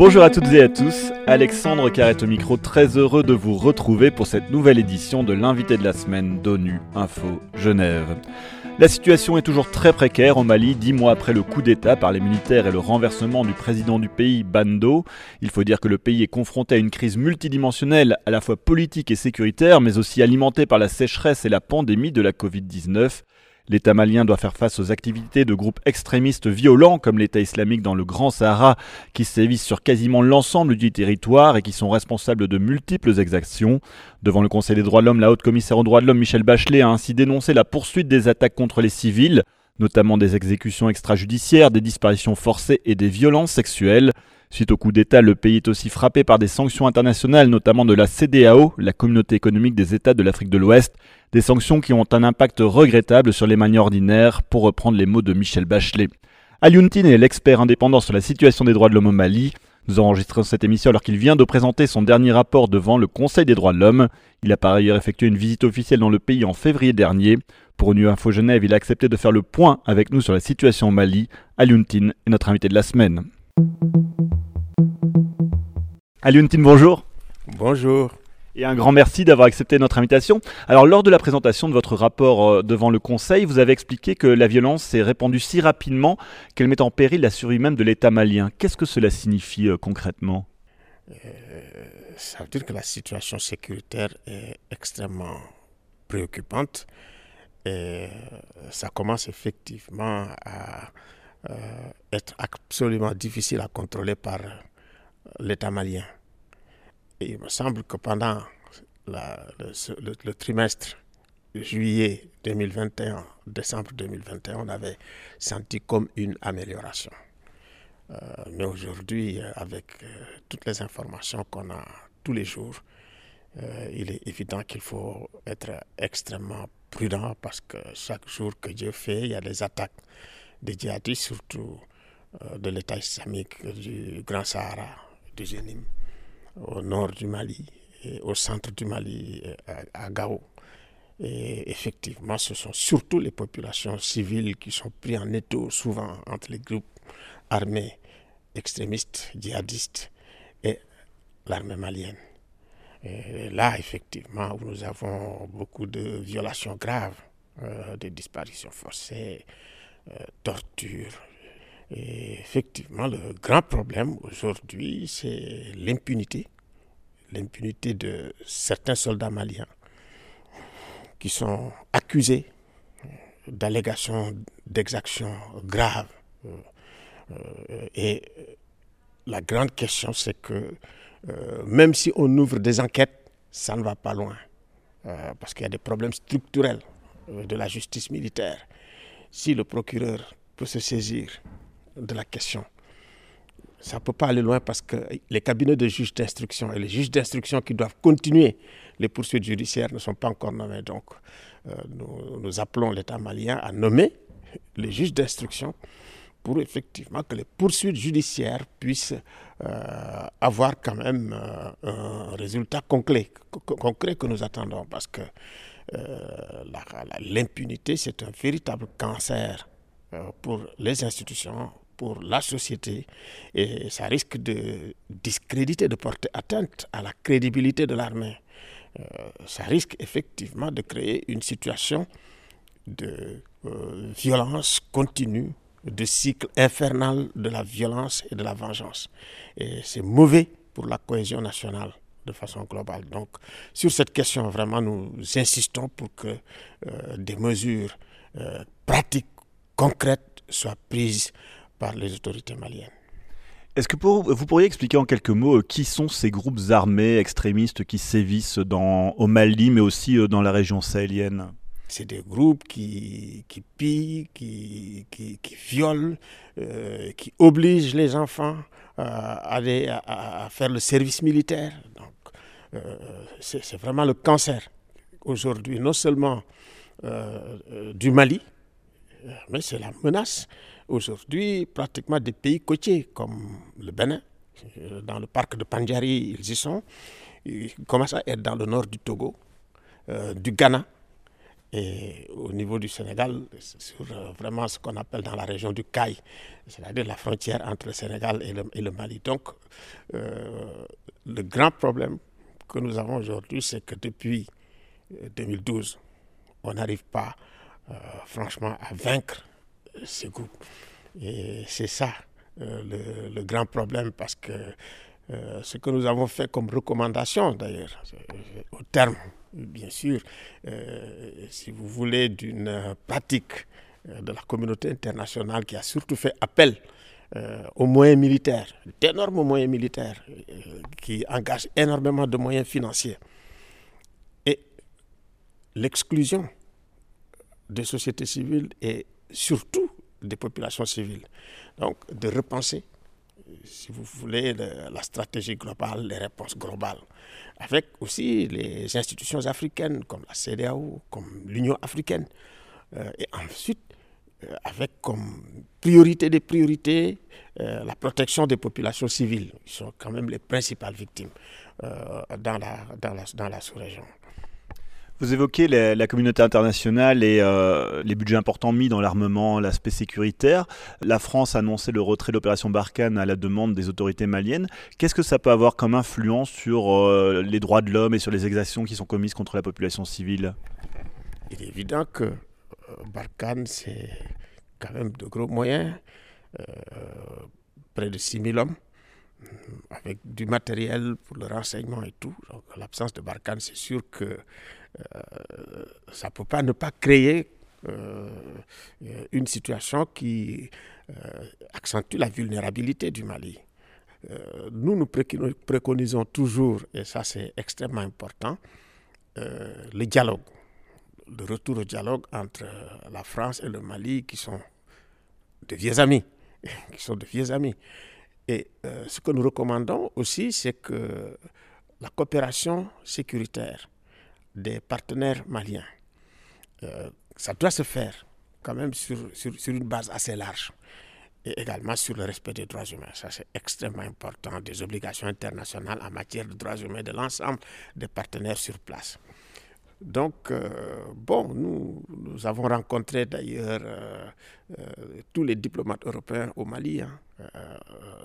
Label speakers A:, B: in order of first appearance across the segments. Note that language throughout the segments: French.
A: Bonjour à toutes et à tous, Alexandre Carrette au micro, très heureux de vous retrouver pour cette nouvelle édition de l'invité de la semaine d'ONU Info Genève. La situation est toujours très précaire au Mali, dix mois après le coup d'État par les militaires et le renversement du président du pays, Bando. Il faut dire que le pays est confronté à une crise multidimensionnelle, à la fois politique et sécuritaire, mais aussi alimentée par la sécheresse et la pandémie de la Covid-19. L'État malien doit faire face aux activités de groupes extrémistes violents comme l'État islamique dans le Grand Sahara qui sévissent sur quasiment l'ensemble du territoire et qui sont responsables de multiples exactions. Devant le Conseil des droits de l'homme, la haute commissaire aux droits de l'homme Michel Bachelet a ainsi dénoncé la poursuite des attaques contre les civils, notamment des exécutions extrajudiciaires, des disparitions forcées et des violences sexuelles. Suite au coup d'État, le pays est aussi frappé par des sanctions internationales, notamment de la CDAO, la communauté économique des États de l'Afrique de l'Ouest, des sanctions qui ont un impact regrettable sur les manières ordinaires, pour reprendre les mots de Michel Bachelet. Aliontine est l'expert indépendant sur la situation des droits de l'homme au Mali. Nous enregistrons cette émission alors qu'il vient de présenter son dernier rapport devant le Conseil des droits de l'homme. Il a par ailleurs effectué une visite officielle dans le pays en février dernier. Pour New Info Genève, il a accepté de faire le point avec nous sur la situation au Mali. Aliontine est notre invité de la semaine. Aliontine, bonjour.
B: Bonjour.
A: Et un grand merci d'avoir accepté notre invitation. Alors, lors de la présentation de votre rapport euh, devant le Conseil, vous avez expliqué que la violence s'est répandue si rapidement qu'elle met en péril la survie même de l'État malien. Qu'est-ce que cela signifie euh, concrètement?
B: Euh, Ça veut dire que la situation sécuritaire est extrêmement préoccupante et ça commence effectivement à être absolument difficile à contrôler par l'État malien il me semble que pendant le, trimestre juillet 2021, décembre 2021, on avait senti comme une amélioration. Euh, mais aujourd'hui, euh, avec euh, toutes les informations qu'on a tous les jours, il est évident qu'il faut être extrêmement prudent parce que chaque jour que Dieu fait, il y a des attaques des djihadistes, surtout de l'État islamique du Grand Sahara, au nord du Mali et au centre du Mali, à, Gao. Et effectivement, ce sont surtout les populations civiles qui sont prises en étau souvent entre les groupes armés extrémistes, djihadistes et l'armée malienne. Et là, effectivement, nous avons beaucoup de violations graves, euh, de disparitions forcées, euh, tortures, et effectivement, le grand problème aujourd'hui, c'est l'impunité. L'impunité de certains soldats maliens qui sont accusés d'allégations d'exactions graves. Euh, et la grande question, c'est que euh, même si on ouvre des enquêtes, ça ne va pas loin. Euh, parce qu'il y a des problèmes structurels de la justice militaire. Si le procureur peut se saisir de la question. Ça ne peut pas aller loin parce que les cabinets de juges d'instruction et les juges d'instruction qui doivent continuer les poursuites judiciaires ne sont pas encore nommés. Donc, euh, nous, appelons l'État malien à nommer les juges d'instruction pour effectivement que les poursuites judiciaires puissent euh, avoir quand même euh, un résultat concret, concret que nous attendons parce que l'impunité, c'est un véritable cancer pour les institutions, pour la société et ça risque de discréditer, de porter atteinte à la crédibilité de l'armée. Euh, ça risque effectivement de créer une situation de euh, violence continue, de cycle infernal de la violence et de la vengeance. Et c'est mauvais pour la cohésion nationale de façon globale. Donc, sur cette question, vraiment, nous insistons pour que euh, des mesures pratiques, concrètes soient prises par les autorités maliennes.
A: Est-ce que vous pourriez expliquer en quelques mots euh, qui sont ces groupes armés extrémistes qui sévissent dans, au Mali, mais aussi euh, dans la région sahélienne?
B: C'est des groupes qui, qui pillent, qui, qui, violent, euh, qui obligent les enfants à, faire le service militaire. Donc, c'est vraiment le cancer aujourd'hui, non seulement du Mali, mais c'est la menace Aujourd'hui, pratiquement des pays côtiers comme le Bénin, euh, dans le parc de Pandjari, ils y sont. Ils commencent à être dans le nord du Togo, euh, du Ghana Et au niveau du Sénégal, sur euh, vraiment ce qu'on appelle dans la région du Caille, c'est-à-dire la frontière entre le Sénégal et le, Mali. Donc, le grand problème que nous avons aujourd'hui, c'est que depuis 2012, on n'arrive pas, franchement, à vaincre ces groupes. Et c'est ça le, le, grand problème parce que euh, ce que nous avons fait comme recommandation, d'ailleurs, euh, au terme, bien sûr, euh, si vous voulez, d'une pratique de la communauté internationale qui a surtout fait appel aux moyens militaires, d'énormes moyens militaires, qui engagent énormément de moyens financiers. Et l'exclusion des sociétés civiles et surtout des populations civiles. Donc, de repenser si vous voulez, la stratégie globale, les réponses globales, avec aussi les institutions africaines comme la CDAO, comme l'Union africaine, euh, et ensuite euh, avec comme priorité des priorités euh, la protection des populations civiles, qui sont quand même les principales victimes dans la, dans la, dans la sous-région.
A: Vous évoquez la, communauté internationale et euh, les budgets importants mis dans l'armement, l'aspect sécuritaire. La France a annoncé le retrait de l'opération Barkhane à la demande des autorités maliennes. Qu'est-ce que ça peut avoir comme influence sur euh, les droits de l'homme et sur les exactions qui sont commises contre la population civile?
B: Il est évident que euh, Barkhane, c'est quand même de gros moyens, près de 6 000 hommes avec du matériel pour le renseignement et tout. l'absence de Barkhane, c'est sûr que ça ne peut pas ne pas créer euh, une situation qui euh, accentue la vulnérabilité du Mali. nous, nous préconisons toujours, et ça c'est extrêmement important, le dialogue, le retour au dialogue entre la France et le Mali qui sont de vieux amis, qui sont de vieux amis. Et ce que nous recommandons aussi, c'est que la coopération sécuritaire des partenaires maliens. Euh, ça doit se faire quand même sur, sur, sur, une base assez large et également sur le respect des droits humains. Ça, c'est extrêmement important, des obligations internationales en matière de droits humains de l'ensemble des partenaires sur place. Donc, euh, bon, nous, nous, avons rencontré d'ailleurs euh, tous les diplomates européens au Mali. Hein.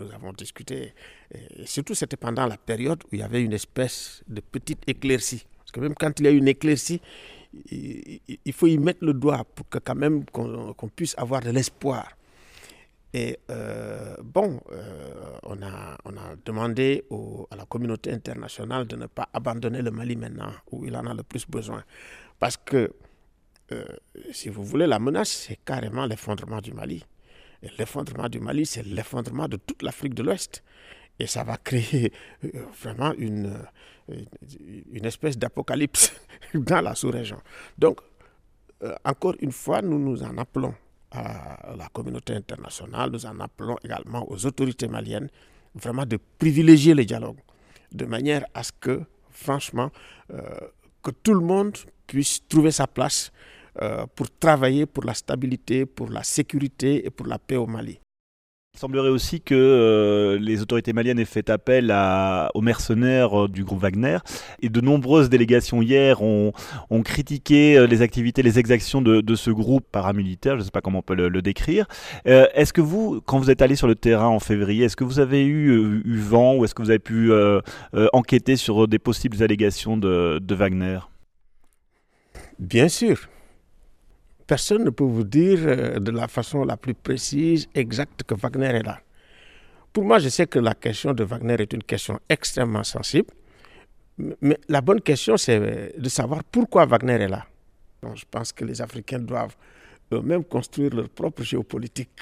B: nous avons discuté. Et surtout, c'était pendant la période où il y avait une espèce de petite éclaircie parce que même quand il y a une éclaircie, il faut y mettre le doigt pour que quand même qu'on puisse avoir de l'espoir. Et euh, bon, euh, on, a, demandé à la communauté internationale de ne pas abandonner le Mali maintenant, où il en a le plus besoin. Parce que, euh, si vous voulez, la menace, c'est carrément l'effondrement du Mali. Et l'effondrement du Mali, c'est l'effondrement de toute l'Afrique de l'Ouest. Et ça va créer vraiment une, une espèce d'apocalypse dans la sous-région. Donc, euh, encore une fois, nous nous en appelons à la communauté internationale, nous en appelons également aux autorités maliennes, vraiment de privilégier le dialogue, de manière à ce que, franchement, euh, que tout le monde puisse trouver sa place euh, pour travailler pour la stabilité, pour la sécurité et pour la paix au Mali.
A: Il semblerait aussi que euh, les autorités maliennes aient fait appel aux mercenaires euh, du groupe Wagner. Et de nombreuses délégations hier ont, critiqué euh, les activités, les exactions de, ce groupe paramilitaire. Je ne sais pas comment on peut le, décrire. est-ce que vous, quand vous êtes allé sur le terrain en février, est-ce que vous avez eu, eu vent ou est-ce que vous avez pu enquêter sur des possibles allégations de Wagner?
B: Bien sûr personne ne peut vous dire euh, de la façon la plus précise, exacte que Wagner est là. Pour moi, je sais que la question de Wagner est une question extrêmement sensible, mais la bonne question, c'est de savoir pourquoi Wagner est là. je pense que les Africains doivent eux-mêmes construire leur propre géopolitique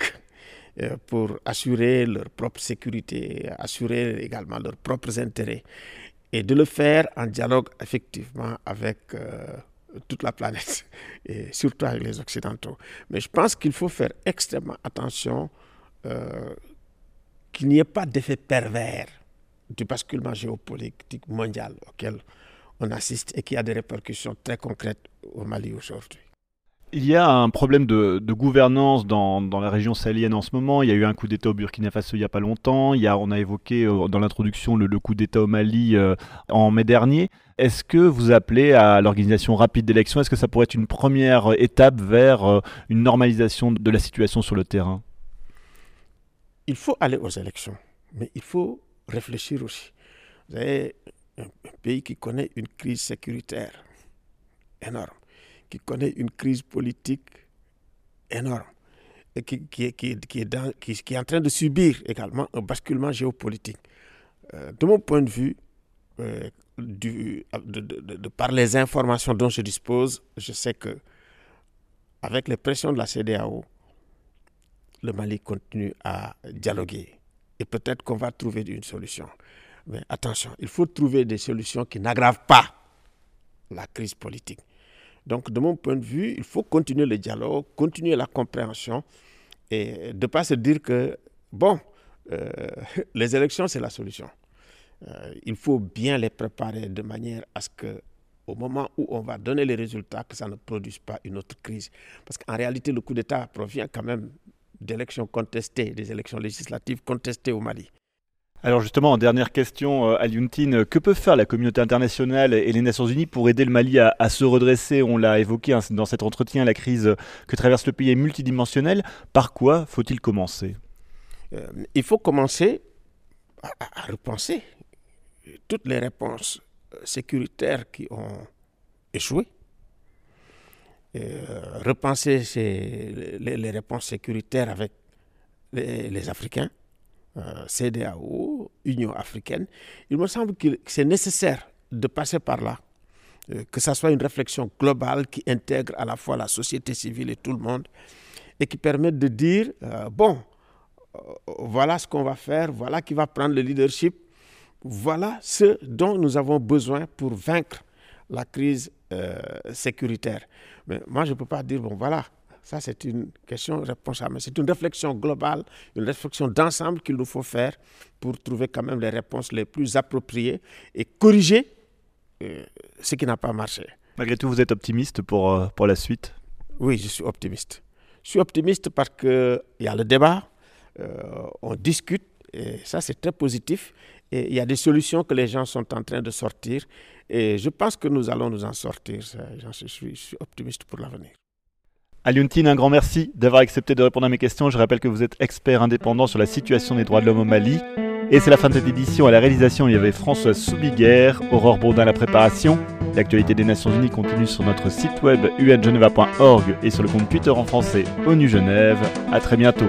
B: euh, pour assurer leur propre sécurité, assurer également leurs propres intérêts, et de le faire en dialogue effectivement avec euh, toute la planète, et surtout avec les Occidentaux. Mais je pense qu'il faut faire extrêmement attention euh, qu'il n'y ait pas d'effet pervers du basculement géopolitique mondial auquel on assiste et qui a des répercussions très concrètes au Mali aujourd'hui.
A: Il y a un problème de, gouvernance dans, la région sahélienne en ce moment. Il y a eu un coup d'État au Burkina Faso il n'y a pas longtemps. On a évoqué euh, dans l'introduction le, coup d'État au Mali euh, en mai dernier. Est-ce que vous appelez à l'organisation rapide d'élections? Est-ce que ça pourrait être une première étape vers euh, une normalisation de la situation sur le terrain?
B: Il faut aller aux élections, mais il faut réfléchir aussi. Vous avez un pays qui connaît une crise sécuritaire énorme qui connaît une crise politique énorme et qui, qui, qui, est, qui, est en train de subir également un basculement géopolitique. Euh, de mon point de vue, euh, par les informations dont je dispose, je sais que avec les pressions de la CDAO, le Mali continue à dialoguer. Et peut-être qu'on va trouver une solution. Mais attention, il faut trouver des solutions qui n'aggravent pas la crise politique. Donc, de mon point de vue, il faut continuer le dialogue, continuer la compréhension et ne pas se dire que, bon, euh, les élections, c'est la solution. Euh, il faut bien les préparer de manière à ce que, au moment où on va donner les résultats, que ça ne produise pas une autre crise. Parce qu'en réalité, le coup d'État provient quand même d'élections contestées, des élections législatives contestées au Mali.
A: Alors justement, en dernière question, euh, Aliuntine, que peut faire la communauté internationale et les Nations Unies pour aider le Mali à, se redresser? On l'a évoqué hein, dans cet entretien, la crise que traverse le pays est multidimensionnelle. Par quoi faut-il commencer?
B: Euh, Il faut commencer à, repenser toutes les réponses euh, sécuritaires qui ont échoué. repenser les, réponses sécuritaires avec les Africains euh, CDAO, Union africaine, il me semble que c'est nécessaire de passer par là, euh, que ça soit une réflexion globale qui intègre à la fois la société civile et tout le monde, et qui permette de dire, euh, bon, voilà ce qu'on va faire, voilà qui va prendre le leadership, voilà ce dont nous avons besoin pour vaincre la crise sécuritaire. Mais moi, je ne peux pas dire, bon, voilà, ça, c'est une question réponse à C'est une réflexion globale, une réflexion d'ensemble qu'il nous faut faire pour trouver quand même les réponses les plus appropriées et corriger euh, ce qui n'a pas marché.
A: Malgré tout, vous êtes optimiste pour, euh, pour la suite?
B: Oui, je suis optimiste. Je suis optimiste parce qu'il y a le débat, euh, on discute, et ça c'est très positif. Et il y a des solutions que les gens sont en train de sortir. Et je pense que nous allons nous en sortir. Je suis, je suis optimiste pour l'avenir.
A: Aliuntine, un grand merci d'avoir accepté de répondre à mes questions. Je rappelle que vous êtes expert indépendant sur la situation des droits de l'homme au Mali. Et c'est la fin de cette édition. À la réalisation, il y avait Françoise Soubiguerre, Aurore Bourdin à la préparation. L'actualité des Nations Unies continue sur notre site web ungeneva.org et sur le compte Twitter en français ONU Genève. À très bientôt.